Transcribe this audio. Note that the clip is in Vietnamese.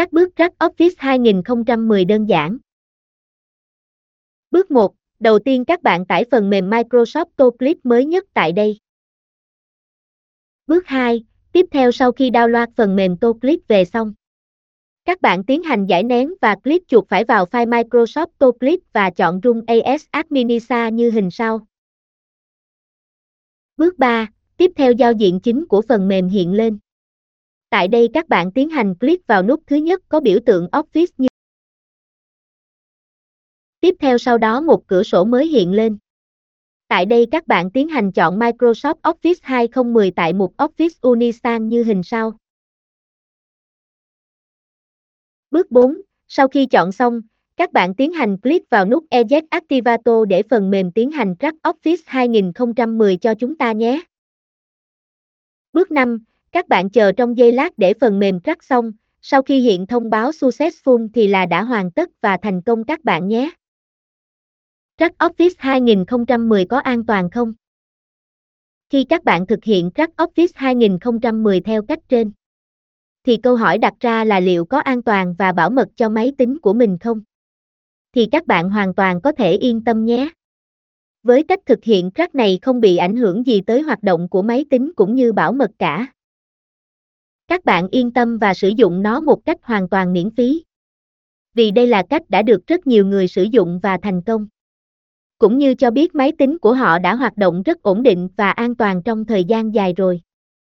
Các bước Crack Office 2010 đơn giản. Bước 1. Đầu tiên các bạn tải phần mềm Microsoft ToClip mới nhất tại đây. Bước 2. Tiếp theo sau khi download phần mềm ToClip về xong, các bạn tiến hành giải nén và click chuột phải vào file Microsoft ToClip và chọn Run AS Adminisa như hình sau. Bước 3. Tiếp theo giao diện chính của phần mềm hiện lên. Tại đây các bạn tiến hành click vào nút thứ nhất có biểu tượng Office như Tiếp theo sau đó một cửa sổ mới hiện lên. Tại đây các bạn tiến hành chọn Microsoft Office 2010 tại mục Office Unisan như hình sau. Bước 4. Sau khi chọn xong, các bạn tiến hành click vào nút Eject Activato để phần mềm tiến hành crack Office 2010 cho chúng ta nhé. Bước 5. Các bạn chờ trong giây lát để phần mềm crack xong, sau khi hiện thông báo Successful thì là đã hoàn tất và thành công các bạn nhé. Crack Office 2010 có an toàn không? Khi các bạn thực hiện Crack Office 2010 theo cách trên, thì câu hỏi đặt ra là liệu có an toàn và bảo mật cho máy tính của mình không? Thì các bạn hoàn toàn có thể yên tâm nhé. Với cách thực hiện crack này không bị ảnh hưởng gì tới hoạt động của máy tính cũng như bảo mật cả. Các bạn yên tâm và sử dụng nó một cách hoàn toàn miễn phí. Vì đây là cách đã được rất nhiều người sử dụng và thành công. Cũng như cho biết máy tính của họ đã hoạt động rất ổn định và an toàn trong thời gian dài rồi.